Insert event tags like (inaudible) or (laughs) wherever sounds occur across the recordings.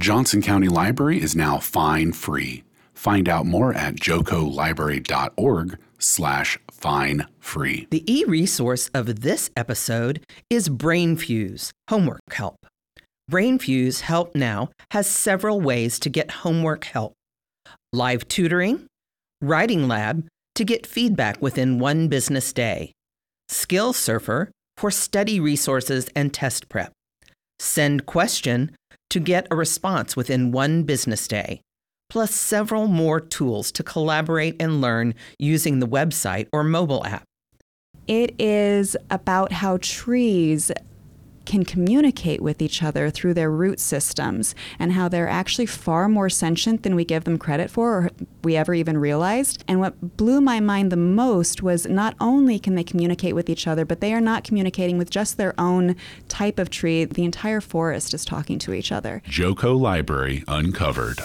Johnson County Library is now fine free. Find out more at jocolibrary.org slash fine free. The e resource of this episode is BrainFuse Homework Help. BrainFuse Help Now has several ways to get homework help live tutoring, writing lab to get feedback within one business day, Skill Surfer for study resources and test prep, Send Question to get a response within one business day, plus several more tools to collaborate and learn using the website or mobile app. It is about how trees can communicate with each other through their root systems and how they're actually far more sentient than we give them credit for or we ever even realized. And what blew my mind the most was not only can they communicate with each other, but they are not communicating with just their own type of tree. The entire forest is talking to each other. Joco Library Uncovered.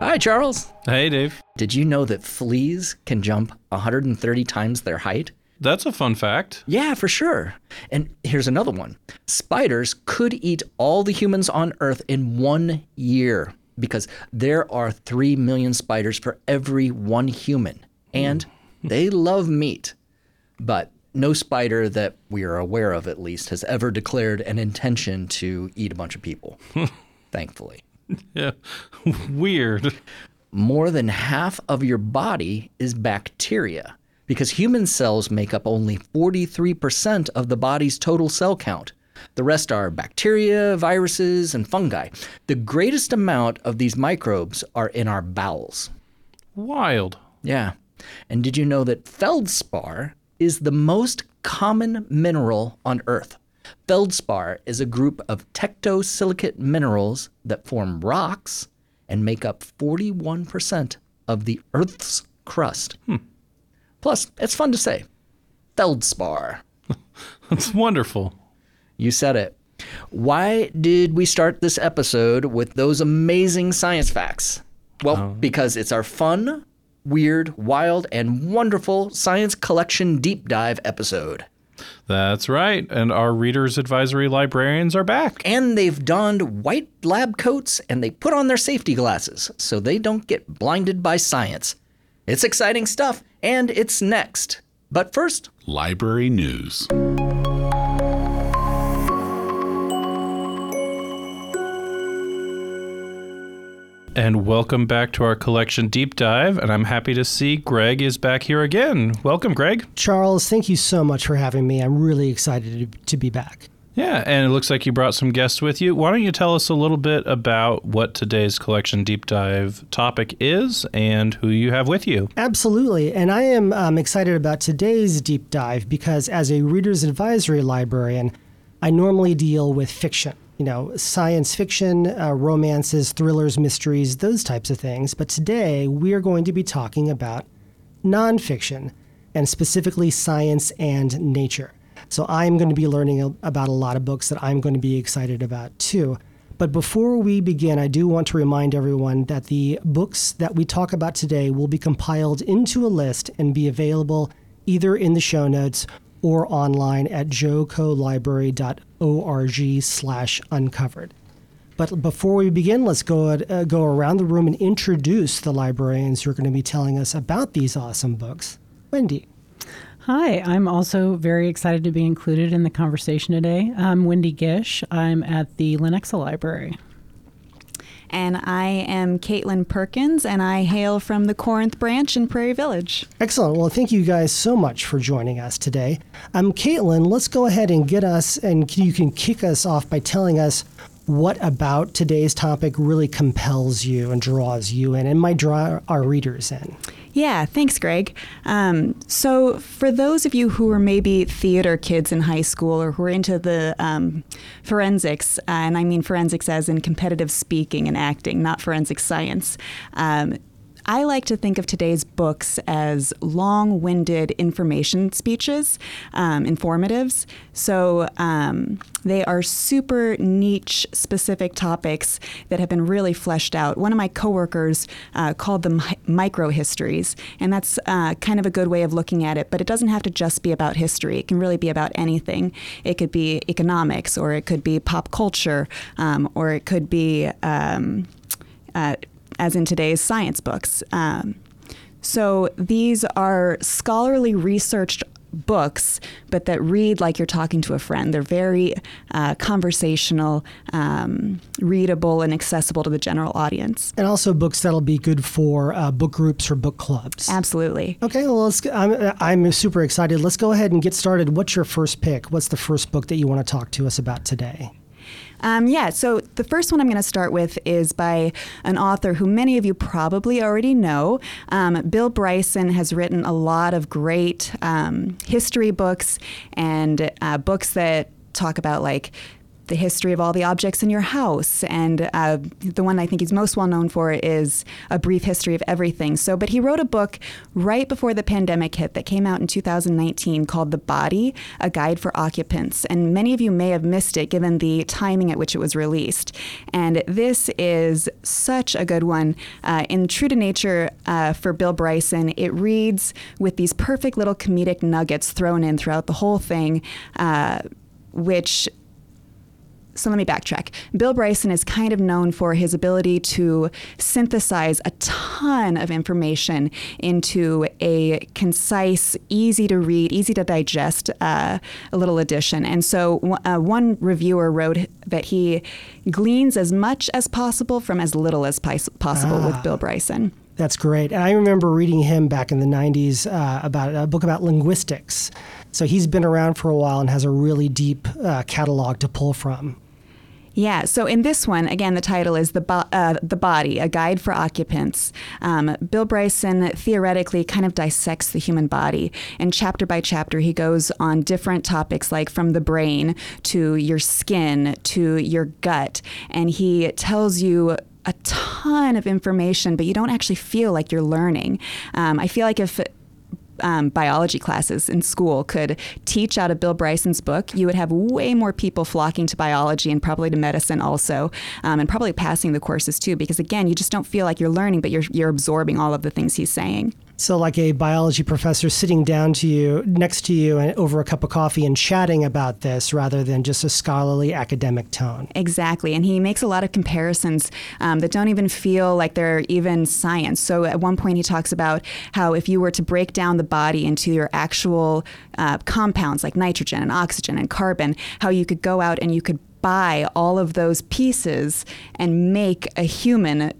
Hi, Charles. Hey, Dave. Did you know that fleas can jump 130 times their height? That's a fun fact. Yeah, for sure. And here's another one spiders could eat all the humans on Earth in one year because there are 3 million spiders for every one human. And hmm. they love meat. But no spider that we are aware of, at least, has ever declared an intention to eat a bunch of people. (laughs) Thankfully. Yeah. (laughs) Weird. More than half of your body is bacteria because human cells make up only 43% of the body's total cell count. The rest are bacteria, viruses, and fungi. The greatest amount of these microbes are in our bowels. Wild. Yeah. And did you know that feldspar is the most common mineral on Earth? Feldspar is a group of tectosilicate minerals that form rocks and make up 41% of the Earth's crust. Hmm. Plus, it's fun to say. Feldspar. (laughs) That's wonderful. You said it. Why did we start this episode with those amazing science facts? Well, oh. because it's our fun, weird, wild, and wonderful science collection deep dive episode. That's right. And our Reader's Advisory librarians are back. And they've donned white lab coats and they put on their safety glasses so they don't get blinded by science. It's exciting stuff, and it's next. But first, Library News. And welcome back to our collection deep dive. And I'm happy to see Gregg is back here again. Welcome, Gregg. Charles, thank you so much for having me. I'm really excited to, to be back. Yeah, and it looks like you brought some guests with you. Why don't you tell us a little bit about what today's collection deep dive topic is and who you have with you? Absolutely. And I am um, excited about today's deep dive because, as a reader's advisory librarian, I normally deal with fiction. You know, science fiction, uh, romances, thrillers, mysteries, those types of things. But today we are going to be talking about nonfiction and specifically science and nature. So I'm going to be learning about a lot of books that I'm going to be excited about too. But before we begin, I do want to remind everyone that the books that we talk about today will be compiled into a list and be available either in the show notes or online at jocolibrary.org slash uncovered. But before we begin, let's go, uh, go around the room and introduce the librarians who are going to be telling us about these awesome books. Wendy. Hi, I'm also very excited to be included in the conversation today. I'm Wendy Gish. I'm at the Lenexa Library. And I am Caitlin Perkins, and I hail from the Corinth branch in Prairie Village. Excellent. Well, thank you guys so much for joining us today. Um, Caitlin, let's go ahead and get us, and you can kick us off by telling us what about today's topic really compels you and draws you in and might draw our readers in. Yeah, thanks, Gregg. Um, so, for those of you who are maybe theater kids in high school or who are into the um, forensics, uh, and I mean forensics as in competitive speaking and acting, not forensic science, um, I like to think of today's books as long winded information speeches, um, informatives. So um, they are super niche specific topics that have been really fleshed out. One of my coworkers uh, called them micro histories, and that's uh, kind of a good way of looking at it, but it doesn't have to just be about history. It can really be about anything. It could be economics, or it could be pop culture, um, or it could be. Um, uh, as in today's science books. Um, so these are scholarly researched books, but that read like you're talking to a friend. They're very uh, conversational, um, readable, and accessible to the general audience. And also books that'll be good for uh, book groups or book clubs. Absolutely. Okay, well, let's. I'm, I'm super excited. Let's go ahead and get started. What's your first pick? What's the first book that you want to talk to us about today? Um, yeah, so the first one I'm going to start with is by an author who many of you probably already know. Um, Bill Bryson has written a lot of great um, history books and uh, books that talk about like the history of all the objects in your house. And uh, the one I think he's most well known for is A Brief History of Everything. So, but he wrote a book right before the pandemic hit that came out in 2019 called The Body A Guide for Occupants. And many of you may have missed it given the timing at which it was released. And this is such a good one. Uh, in true to nature uh, for Bill Bryson, it reads with these perfect little comedic nuggets thrown in throughout the whole thing, uh, which so let me backtrack. Bill Bryson is kind of known for his ability to synthesize a ton of information into a concise, easy to read, easy to digest uh, a little edition. And so uh, one reviewer wrote that he gleans as much as possible from as little as possible ah. with Bill Bryson. That's great. And I remember reading him back in the 90s uh, about a book about linguistics. So he's been around for a while and has a really deep uh, catalog to pull from. Yeah. So in this one, again, the title is the Bo- uh, the body, a guide for occupants. Um, Bill Bryson theoretically kind of dissects the human body, and chapter by chapter, he goes on different topics, like from the brain to your skin to your gut, and he tells you a ton of information, but you don't actually feel like you're learning. Um, I feel like if um, biology classes in school could teach out of Bill Bryson's book, you would have way more people flocking to biology and probably to medicine also, um, and probably passing the courses too, because again, you just don't feel like you're learning, but you're, you're absorbing all of the things he's saying. So, like a biology professor sitting down to you, next to you, and over a cup of coffee and chatting about this rather than just a scholarly academic tone. Exactly. And he makes a lot of comparisons um, that don't even feel like they're even science. So, at one point, he talks about how if you were to break down the body into your actual uh, compounds like nitrogen and oxygen and carbon, how you could go out and you could buy all of those pieces and make a human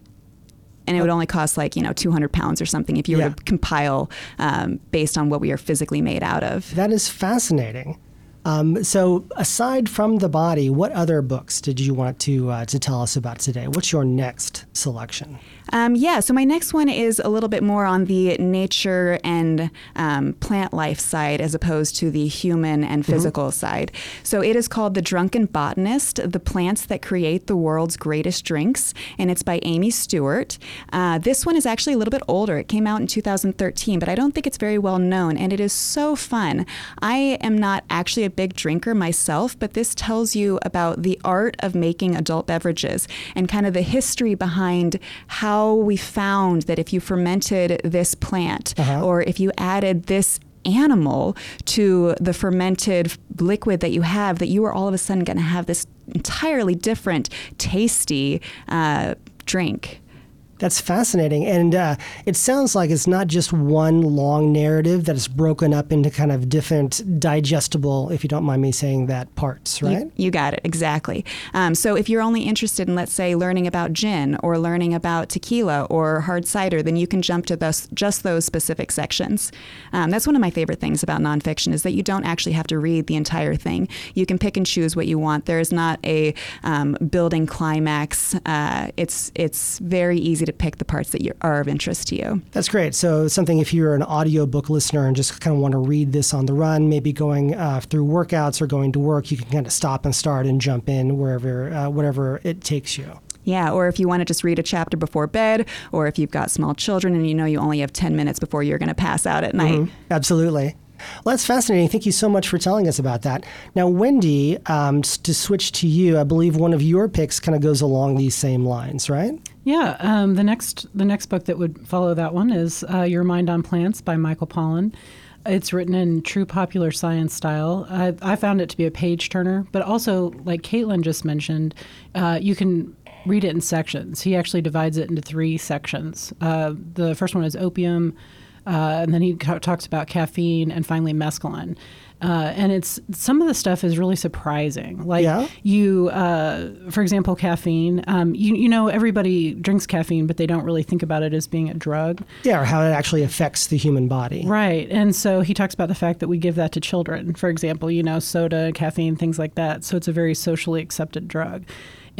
and it would only cost like you know 200 pounds or something if you were yeah. to compile um, based on what we are physically made out of. That is fascinating. Um, so, aside from the body, what other books did you want to uh, to tell us about today? What's your next selection? Um, yeah, so my next one is a little bit more on the nature and um, plant life side as opposed to the human and mm-hmm. physical mm-hmm. side. So it is called The Drunken Botanist The Plants That Create the World's Greatest Drinks, and it's by Amy Stewart. Uh, this one is actually a little bit older. It came out in 2013, but I don't think it's very well known, and it is so fun. I am not actually a big drinker myself, but this tells you about the art of making adult beverages and kind of the history behind how we found that if you fermented this plant uh-huh. or if you added this animal to the fermented liquid that you have, that you are all of a sudden going to have this entirely different, tasty uh, drink. That's fascinating. And uh, it sounds like it's not just one long narrative that is broken up into kind of different digestible, if you don't mind me saying that, parts, right? You, you got it, exactly. Um, so if you're only interested in, let's say, learning about gin or learning about tequila or hard cider, then you can jump to those, just those specific sections. Um, that's one of my favorite things about nonfiction is that you don't actually have to read the entire thing. You can pick and choose what you want. There is not a um, building climax. Uh, it's, it's very easy to to pick the parts that are of interest to you. That's great. So something if you're an audiobook listener and just kind of want to read this on the run, maybe going uh, through workouts or going to work, you can kind of stop and start and jump in wherever, uh, whatever it takes you. Yeah, or if you want to just read a chapter before bed, or if you've got small children and you know you only have 10 minutes before you're going to pass out at night. Absolutely. Well, that's fascinating. Thank you so much for telling us about that. Now, Wendy, um, to switch to you, I believe one of your picks kind of goes along these same lines, right? Yeah, um, the next the next book that would follow that one is uh, Your Mind on Plants by Michael Pollan. It's written in true popular science style. I, I found it to be a page turner, but also, like Caitlin just mentioned, uh, you can read it in sections. He actually divides it into three sections. Uh, the first one is opium, uh, and then he ca- talks about caffeine, and finally mescaline. Uh, and it's some of the stuff is really surprising. Like Yeah? you, uh, for example, caffeine. Um, you, you know, everybody drinks caffeine, but they don't really think about it as being a drug. Yeah, or how it actually affects the human body. Right. And so he talks about the fact that we give that to children, for example, you know, soda, caffeine, things like that. So it's a very socially accepted drug.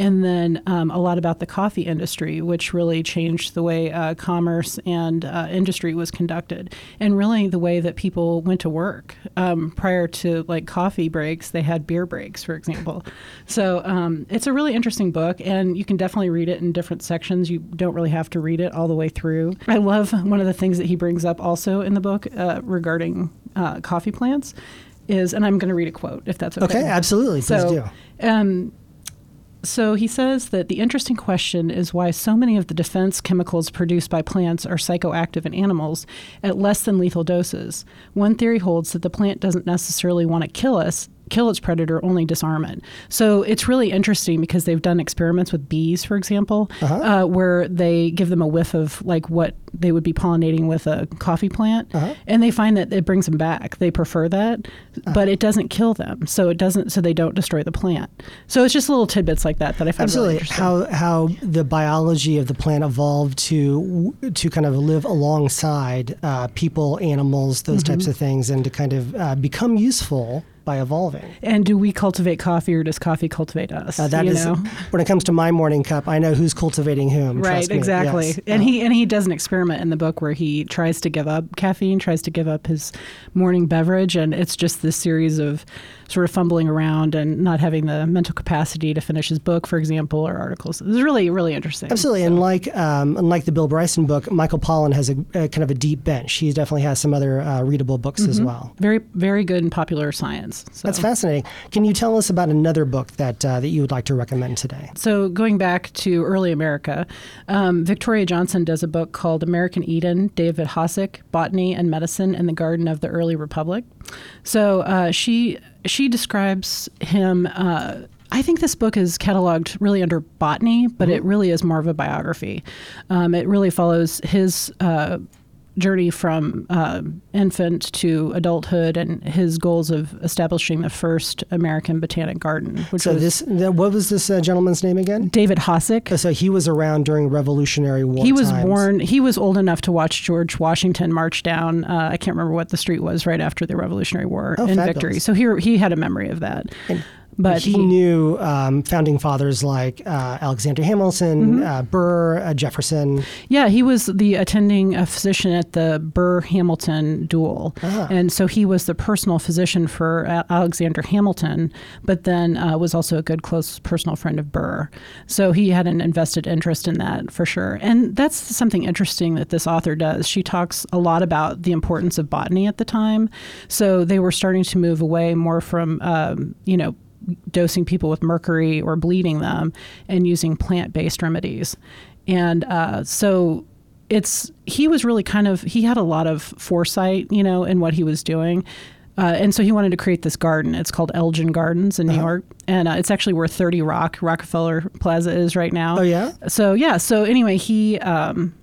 And then um, a lot about the coffee industry, which really changed the way uh, commerce and uh, industry was conducted, and really the way that people went to work. Um, prior to like coffee breaks, they had beer breaks, for example. So um, it's a really interesting book, and you can definitely read it in different sections. You don't really have to read it all the way through. I love one of the things that he brings up also in the book uh, regarding uh, coffee plants is, and I'm going to read a quote if that's okay. Okay, absolutely. Please So, do. um, so he says that the interesting question is why so many of the defense chemicals produced by plants are psychoactive in animals at less than lethal doses. One theory holds that the plant doesn't necessarily want to kill us, kill its predator, only disarm it. So it's really interesting because they've done experiments with bees, for example, uh where they give them a whiff of like what they would be pollinating with a coffee plant, and they find that it brings them back. They prefer that, but it doesn't kill them. So it doesn't. So they don't destroy the plant. So it's just little tidbits like that that I find Absolutely. really interesting. how how the biology of the plant evolved to to kind of live alongside uh, people, animals, those Mm-hmm. types of things, and to kind of uh, become useful by evolving. and do we cultivate coffee, or does coffee cultivate us? Uh, that is when it comes to my morning cup, I know who's cultivating whom. Right, exactly. Yes. And he and he does an experiment in the book where he tries to give up caffeine, tries to give up his morning beverage, and it's just this series of sort of fumbling around and not having the mental capacity to finish his book, for example, or articles. It's really, really interesting. Absolutely, and like um, unlike the Bill Bryson book, Michael Pollan has a, a kind of a deep bench. He definitely has some other uh, readable books as well. Very, very good in popular science. So. That's fascinating. Can you tell us about another book that uh, that you would like to recommend today? So, going back to early America, um, Victoria Johnson does a book called American Eden David Hosack, Botany and Medicine in the Garden of the Early Republic. So, uh, she, she describes him. Uh, I think this book is cataloged really under botany, but it really is more of a biography. Um, it really follows his. Uh, journey from uh, infant to adulthood and his goals of establishing the first American botanic garden, which So was this, what was this uh, gentleman's name again? David Hosack. So he was around during Revolutionary War. He was times. born. He was old enough to watch George Washington march down. Uh, I can't remember what the street was right after the Revolutionary War Oh, in fabulous. Victory. So he he had a memory of that. But he, knew um, founding fathers like uh, Alexander Hamilton, Mm-hmm. uh, Burr, uh, Jefferson. Yeah, he was the attending uh, physician at the Burr Hamilton duel. Ah. And so he was the personal physician for uh, Alexander Hamilton, but then uh, was also a good, close personal friend of Burr. So he had an invested interest in that for sure. And that's something interesting that this author does. She talks a lot about the importance of botany at the time. So they were starting to move away more from, um, you know, dosing people with mercury or bleeding them and using plant based remedies. And uh, so it's he was really kind of he had a lot of foresight, you know, in what he was doing. Uh, and so he wanted to create this garden. It's called Elgin Gardens in New York, and uh, it's actually where Thirty Rock Rockefeller Plaza is right now. Oh, yeah? So yeah. So anyway, he um,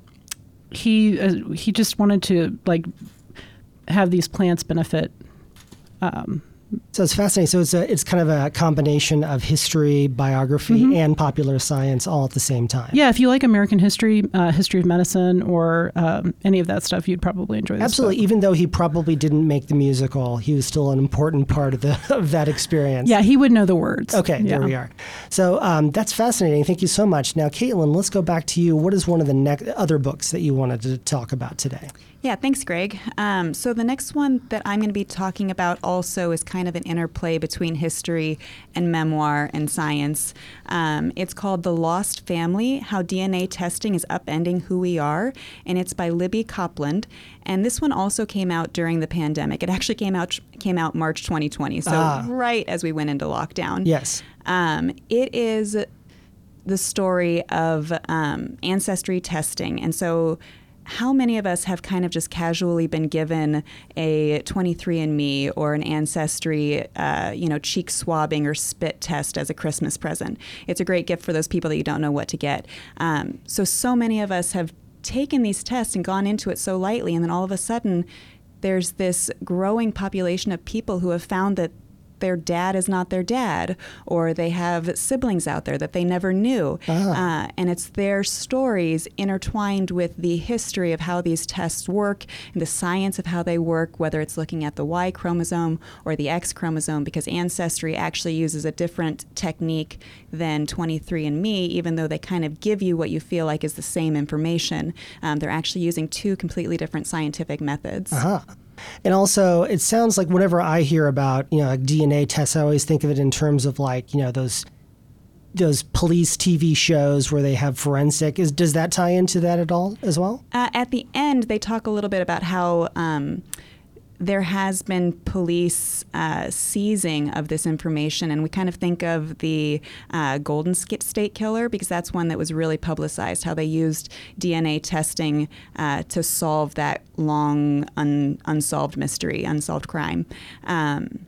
he uh, he just wanted to like have these plants benefit So it's fascinating. So it's a, it's kind of a combination of history, biography, and popular science all at the same time. Mm-hmm. Yeah, if you like American history, uh, history of medicine, or um, any of that stuff, you'd probably enjoy this. Absolutely. book. Even though he probably didn't make the musical, he was still an important part of the (laughs) of that experience. Yeah, he would know the words. Okay, yeah. there we are. So um, that's fascinating. Thank you so much. Now, Caitlin, let's go back to you. What is one of the ne- other books that you wanted to talk about today? Yeah, thanks, Gregg. Um, so the next one that I'm going to be talking about also is kind of an interplay between history and memoir and science. Um, it's called The Lost Family How DNA Testing is Upending Who We Are, and it's by Libby Copeland. And this one also came out during the pandemic. It actually came out came out March 2020, so Ah. right as we went into lockdown. Yes. Um, it is the story of um, ancestry testing. And so, how many of us have kind of just casually been given a 23andMe or an ancestry, uh, you know, cheek swabbing or spit test as a Christmas present? It's a great gift for those people that you don't know what to get. Um, so, so many of us have taken these tests and gone into it so lightly, and then all of a sudden, there's this growing population of people who have found that their dad is not their dad, or they have siblings out there that they never knew. Uh, and it's their stories intertwined with the history of how these tests work and the science of how they work, whether it's looking at the Y chromosome or the X chromosome, because Ancestry actually uses a different technique than 23andMe, even though they kind of give you what you feel like is the same information. Um, they're actually using two completely different scientific methods. Uh-huh. And also, it sounds like whenever I hear about you know like DNA tests, I always think of it in terms of like you know those those police TV shows where they have forensic. Is does that tie into that at all as well? Uh, at the end, they talk a little bit about how um, there has been police uh, seizing of this information, and we kind of think of the uh, Golden State Killer because that's one that was really publicized. How they used DNA testing uh, to solve that long un- unsolved mystery, unsolved crime. Um,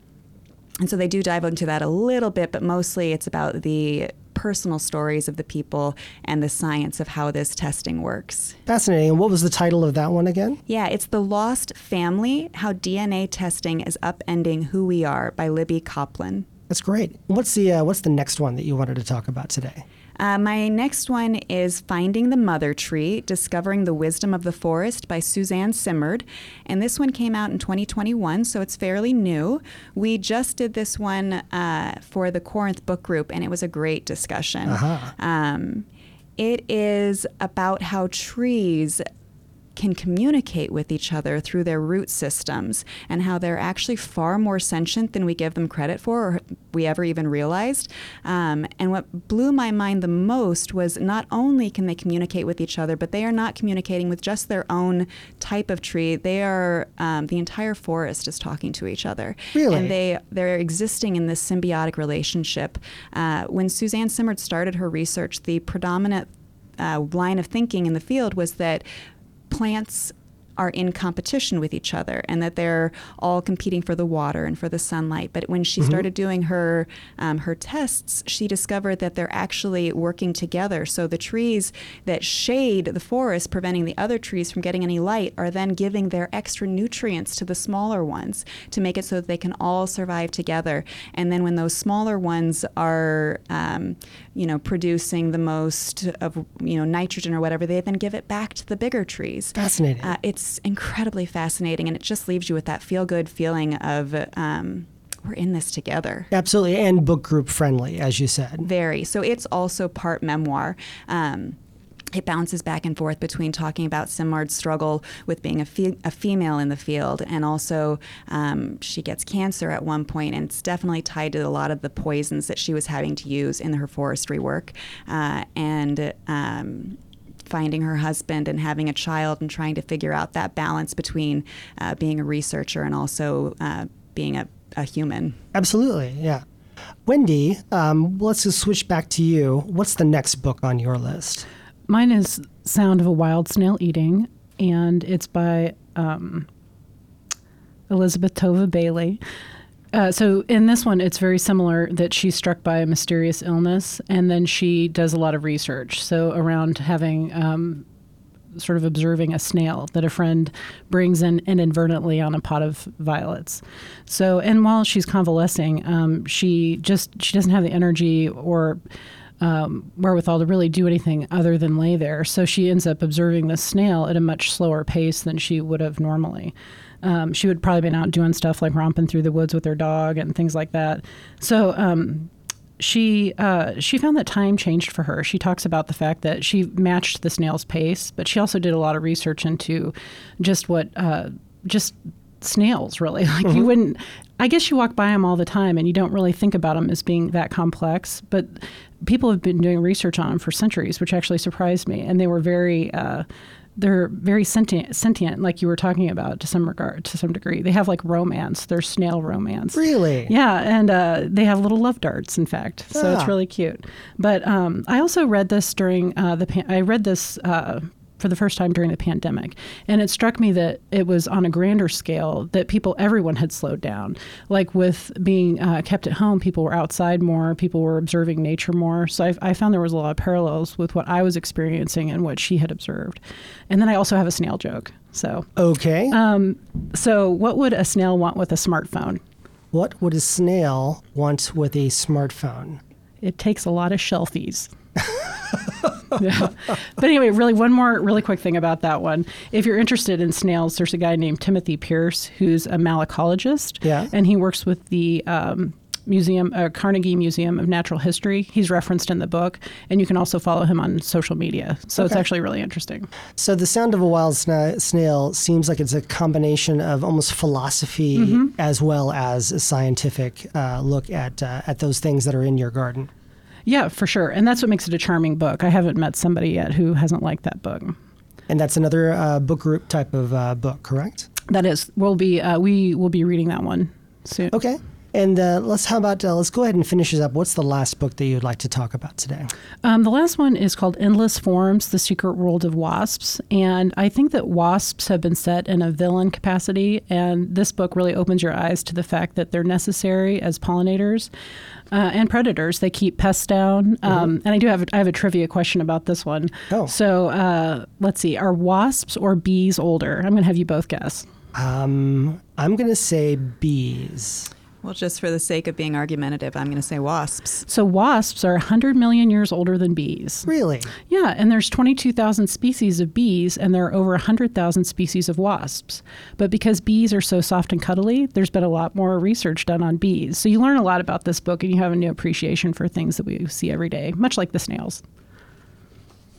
and so they do dive into that a little bit, but mostly it's about the personal stories of the people and the science of how this testing works. Fascinating. And what was the title of that one again? Yeah, it's The Lost Family How DNA Testing is Upending Who We Are by Libby Copeland. That's great. What's the uh, what's the next one that you wanted to talk about today? Uh, my next one is Finding the Mother Tree Discovering the Wisdom of the Forest by Suzanne Simard. And this one came out in 2021, so it's fairly new. We just did this one uh, for the Corinth Book Group, and it was a great discussion. Um, it is about how trees can communicate with each other through their root systems and how they're actually far more sentient than we give them credit for or we ever even realized. Um, and what blew my mind the most was not only can they communicate with each other, but they are not communicating with just their own type of tree. They are, um, the entire forest is talking to each other. Really? And they, they're existing in this symbiotic relationship. Uh, when Suzanne Simard started her research, the predominant uh, line of thinking in the field was that plants are in competition with each other and that they're all competing for the water and for the sunlight. But when she started doing her um, her tests, she discovered that they're actually working together. So the trees that shade the forest, preventing the other trees from getting any light, are then giving their extra nutrients to the smaller ones to make it so that they can all survive together. And then when those smaller ones are, um, you know, producing the most of you know nitrogen or whatever, they then give it back to the bigger trees. Fascinating. Uh, it's incredibly fascinating, and it just leaves you with that feel good feeling of um, we're in this together. Absolutely, and book group friendly, as you said. Very. So it's also part memoir. Um, it bounces back and forth between talking about Simard's struggle with being a, fe- a female in the field, and also um, she gets cancer at one point, and it's definitely tied to a lot of the poisons that she was having to use in her forestry work. Uh, and um, finding her husband and having a child and trying to figure out that balance between uh, being a researcher and also uh, being a, a human. Absolutely, yeah. Wendy, um, let's just switch back to you. What's the next book on your list? Mine is Sound of a Wild Snail Eating, and it's by um, Elizabeth Tova Bailey. Uh, so in this one, it's very similar that she's struck by a mysterious illness, and then she does a lot of research. So around having um, sort of observing a snail that a friend brings in inadvertently on a pot of violets. So, and while she's convalescing, um, she just she doesn't have the energy or um, wherewithal to really do anything other than lay there. So she ends up observing the snail at a much slower pace than she would have normally. Um, she would probably been out doing stuff like romping through the woods with her dog and things like that. So um, she uh, she found that time changed for her. She talks about the fact that she matched the snail's pace, but she also did a lot of research into just what uh, just snails really (laughs) like you wouldn't i guess you walk by them all the time and you don't really think about them as being that complex but people have been doing research on them for centuries which actually surprised me and they were very uh, they're very sentient, sentient, like you were talking about to some regard, to some degree. They have like romance. They're snail romance. Really? Yeah, and uh, they have little love darts, in fact. So Ah. it's really cute. But um, I also read this during uh, the. Pan- I read this. For the first time during the pandemic. And it struck me that it was on a grander scale that people, everyone had slowed down. Like with being uh, kept at home, people were outside more, people were observing nature more. So I, I found there was a lot of parallels with what I was experiencing and what she had observed. And then I also have a snail joke. So, Okay. um, so what would a snail want with a smartphone? what would a snail want with a smartphone? It takes a lot of shelfies. (laughs) yeah. But anyway, really, one more really quick thing about that one. If you're interested in snails, there's a guy named Timothy Pearce who's a malacologist. Yeah. And he works with the um, Museum, uh, Carnegie Museum of Natural History. He's referenced in the book, and you can also follow him on social media. So it's actually really interesting. So, The Sound of a Wild Sna- Snail seems like it's a combination of almost philosophy Mm-hmm. as well as a scientific uh, look at uh, at those things that are in your garden. Yeah, for sure. And that's what makes it a charming book. I haven't met somebody yet who hasn't liked that book. And that's another uh, book group type of uh, book, correct? That is, we'll be uh, we will be reading that one soon. Okay. And uh, let's how about uh, let's go ahead and finish this up. What's the last book that you'd like to talk about today? Um, the last one is called Endless Forms The Secret World of Wasps. And I think that wasps have been set in a villain capacity. And this book really opens your eyes to the fact that they're necessary as pollinators uh, and predators. They keep pests down. Um, and I do have, I have a trivia question about this one. Oh. So uh, let's see. Are wasps or bees older? I'm going to have you both guess. Um, I'm going to say bees. Well, just for the sake of being argumentative, I'm going to say wasps. So wasps are 100 million years older than bees. Really? Yeah, and there's 22,000 species of bees, and there are over 100,000 species of wasps. But because bees are so soft and cuddly, there's been a lot more research done on bees. So you learn a lot about this book, and you have a new appreciation for things that we see every day, much like the snails.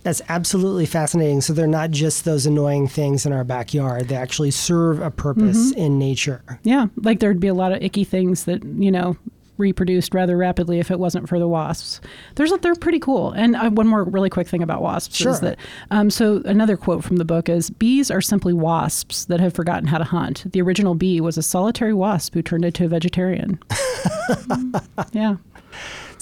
That's absolutely fascinating. So they're not just those annoying things in our backyard. They actually serve a purpose in nature. Yeah, like there'd be a lot of icky things that, you know, reproduced rather rapidly if it wasn't for the wasps. There's they're pretty cool. And uh, one more really quick thing about wasps Sure. is that um, so another quote from the book is bees are simply wasps that have forgotten how to hunt. The original bee was a solitary wasp who turned into a vegetarian. (laughs) yeah.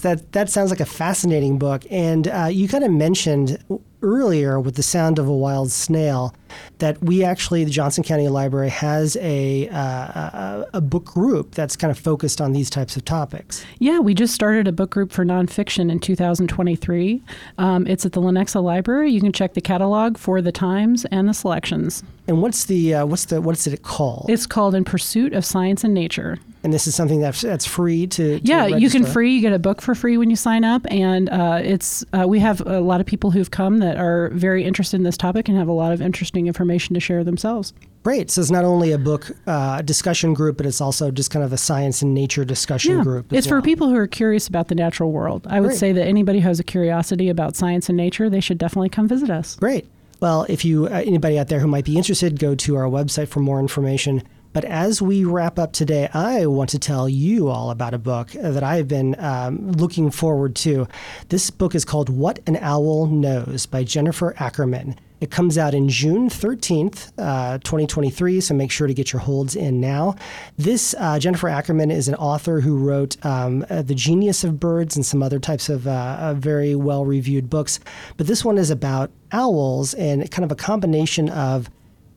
That that sounds like a fascinating book. And uh, you kind of mentioned earlier with the sound of a wild snail that we actually the Johnson County Library has a uh, a, a book group that's kind of focused on these types of topics. Yeah, we just started a book group for nonfiction in 2023. Um, it's at the Lenexa Library. You can check the catalog for the times and the selections. And what's the uh, what's the what's it called? It's called In Pursuit of Science and Nature. and this is something that's that's free to, to Yeah, you can free. You get a book for free when you sign up, and uh, it's uh, we have a lot of people who've come that are very interested in this topic and have a lot of interesting information to share themselves. Great. So it's not only a book uh, discussion group, but it's also just kind of a science and nature discussion Yeah, group. it's for people who are curious about the natural world. I would Great. say that anybody who has a curiosity about science and nature, they should definitely come visit us. Great. Well, if you uh, anybody out there who might be interested, go to our website for more information. But as we wrap up today, I want to tell you all about a book that I've been um, looking forward to. This book is called What an Owl Knows by Jennifer Ackerman. It comes out in June 13th, uh, 2023, so make sure to get your holds in now. This, uh, Jennifer Ackerman is an author who wrote um, uh, The Genius of Birds and some other types of uh, uh, very well reviewed books. But this one is about owls and kind of a combination of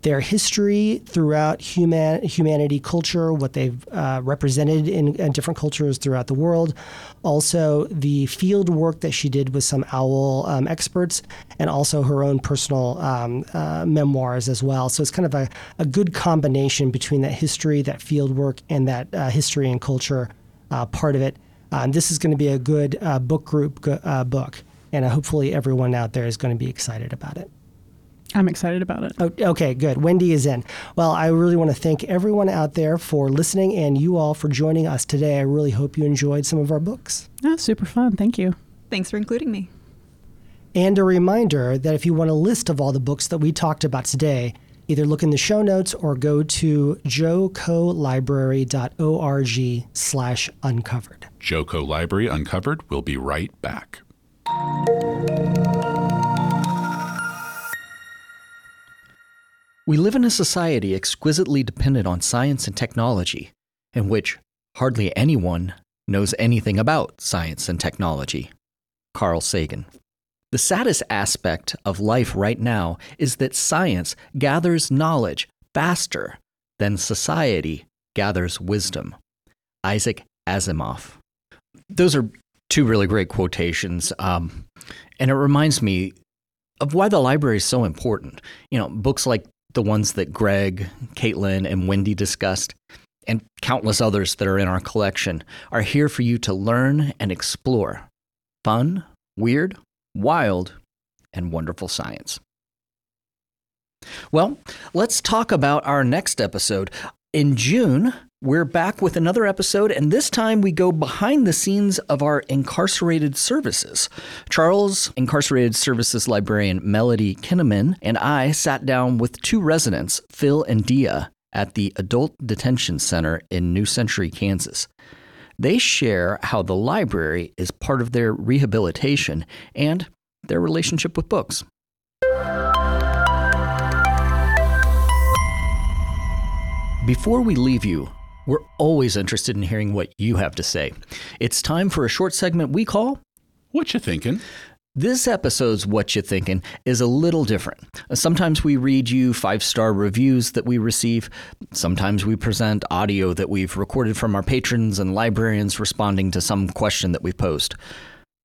their history throughout human humanity culture, what they've uh, represented in, in different cultures throughout the world, also the field work that she did with some owl um, experts, and also her own personal um, uh, memoirs as well. So it's kind of a, a good combination between that history, that field work, and that uh, history and culture uh, part of it. Um, this is going to be a good uh, book group uh, book, and hopefully everyone out there is going to be excited about it. I'm excited about it. Oh, okay, good. Wendy is in. Well, I really want to thank everyone out there for listening and you all for joining us today. I really hope you enjoyed some of our books. Yeah, super fun. Thank you. Thanks for including me. And a reminder that if you want a list of all the books that we talked about today, either look in the show notes or go to jocolibrary.org slash uncovered. Joco Library Uncovered will be right back. We live in a society exquisitely dependent on science and technology, in which hardly anyone knows anything about science and technology. Carl Sagan. The saddest aspect of life right now is that science gathers knowledge faster than society gathers wisdom. Isaac Asimov. Those are two really great quotations. Um, and it reminds me of why the library is so important. You know, books like the ones that Gregg, Caitlin, and Wendy discussed, and countless others that are in our collection, are here for you to learn and explore fun, weird, wild, and wonderful science. Well, let's talk about our next episode. In June, we're back with another episode, and this time we go behind the scenes of our incarcerated services. Charles, incarcerated services librarian Melody Kinnaman, and I sat down with two residents, Phil and Dia, at the Adult Detention Center in New Century, Kansas. They share how the library is part of their rehabilitation and their relationship with books. Before we leave you, we're always interested in hearing what you have to say. It's time for a short segment we call What you thinking? This episode's What You Thinking is a little different. Sometimes we read you five star reviews that we receive. Sometimes we present audio that we've recorded from our patrons and librarians responding to some question that we posed.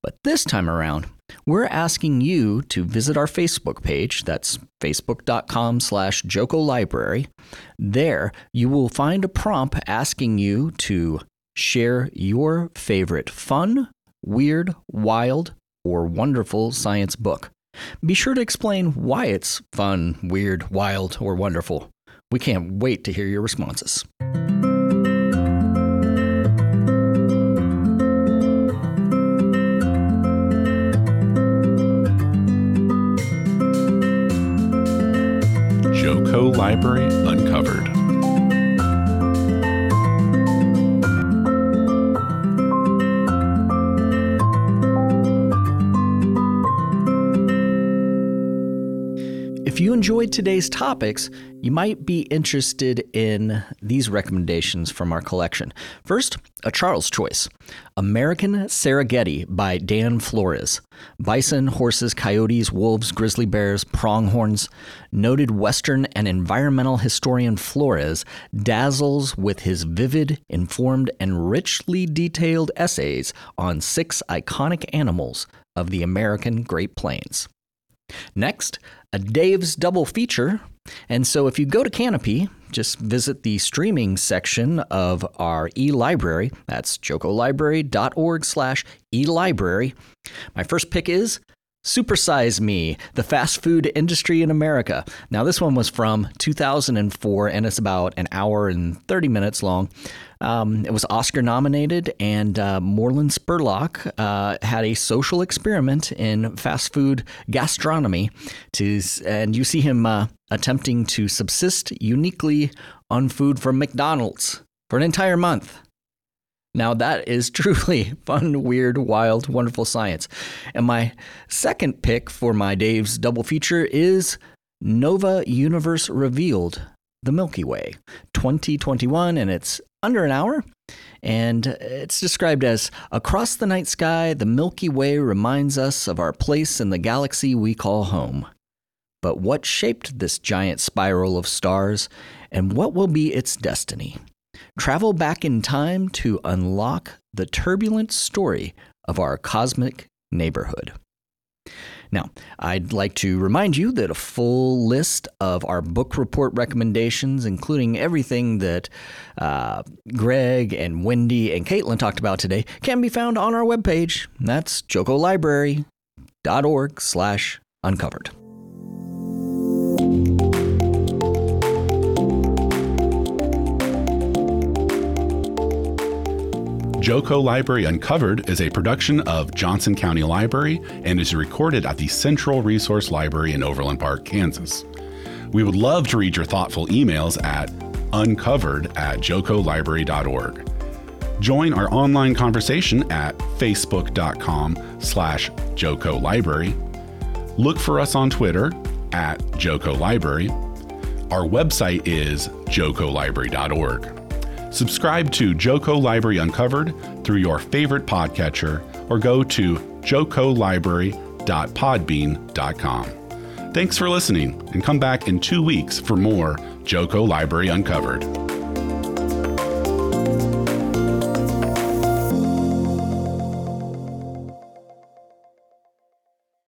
But this time around, we're asking you to visit our Facebook page. That's facebook.com slash Joco Library. There, you will find a prompt asking you to share your favorite fun, weird, wild, or wonderful science book. Be sure to explain why it's fun, weird, wild, or wonderful. We can't wait to hear your responses. Library Uncovered. If you enjoyed today's topics, you might be interested in these recommendations from our collection. First, a Charles choice American Serengeti by Dan Flores. Bison, horses, coyotes, wolves, grizzly bears, pronghorns. Noted Western and environmental historian Flores dazzles with his vivid, informed, and richly detailed essays on six iconic animals of the American Great Plains. Next, a Dave's double feature. And so if you go to Kanopy, just visit the streaming section of our e-library. That's jocolibrary.org slash e-library. My first pick is Supersize Me, the fast food industry in America. Now, this one was from 2004, and it's about an hour and 30 minutes long. Um, it was Oscar nominated, and uh, Morgan Spurlock uh, had a social experiment in fast food gastronomy. To and you see him uh, attempting to subsist uniquely on food from McDonald's for an entire month. Now, that is (laughs) truly fun, weird, wild, wonderful science. And my second pick for my Dave's double feature is Nova Universe Revealed The Milky Way 2021, and it's under an hour. And it's described as Across the night sky, the Milky Way reminds us of our place in the galaxy we call home. But what shaped this giant spiral of stars, and what will be its destiny? Travel back in time to unlock the turbulent story of our cosmic neighborhood. Now, I'd like to remind you that a full list of our book report recommendations, including everything that uh, Gregg and Wendy and Caitlin talked about today, can be found on our webpage. That's jocolibrary.org slash uncovered. Joco Library Uncovered is a production of Johnson County Library and is recorded at the Central Resource Library in Overland Park, Kansas. We would love to read your thoughtful emails at uncovered at jocolibrary.org. Join our online conversation at facebook.com slash Joco Library. Look for us on Twitter at Joco Library. Our website is jocolibrary.org. Subscribe to Joco Library Uncovered through your favorite podcatcher or go to jocolibrary.podbean.com. Thanks for listening and come back in two weeks for more Joco Library Uncovered.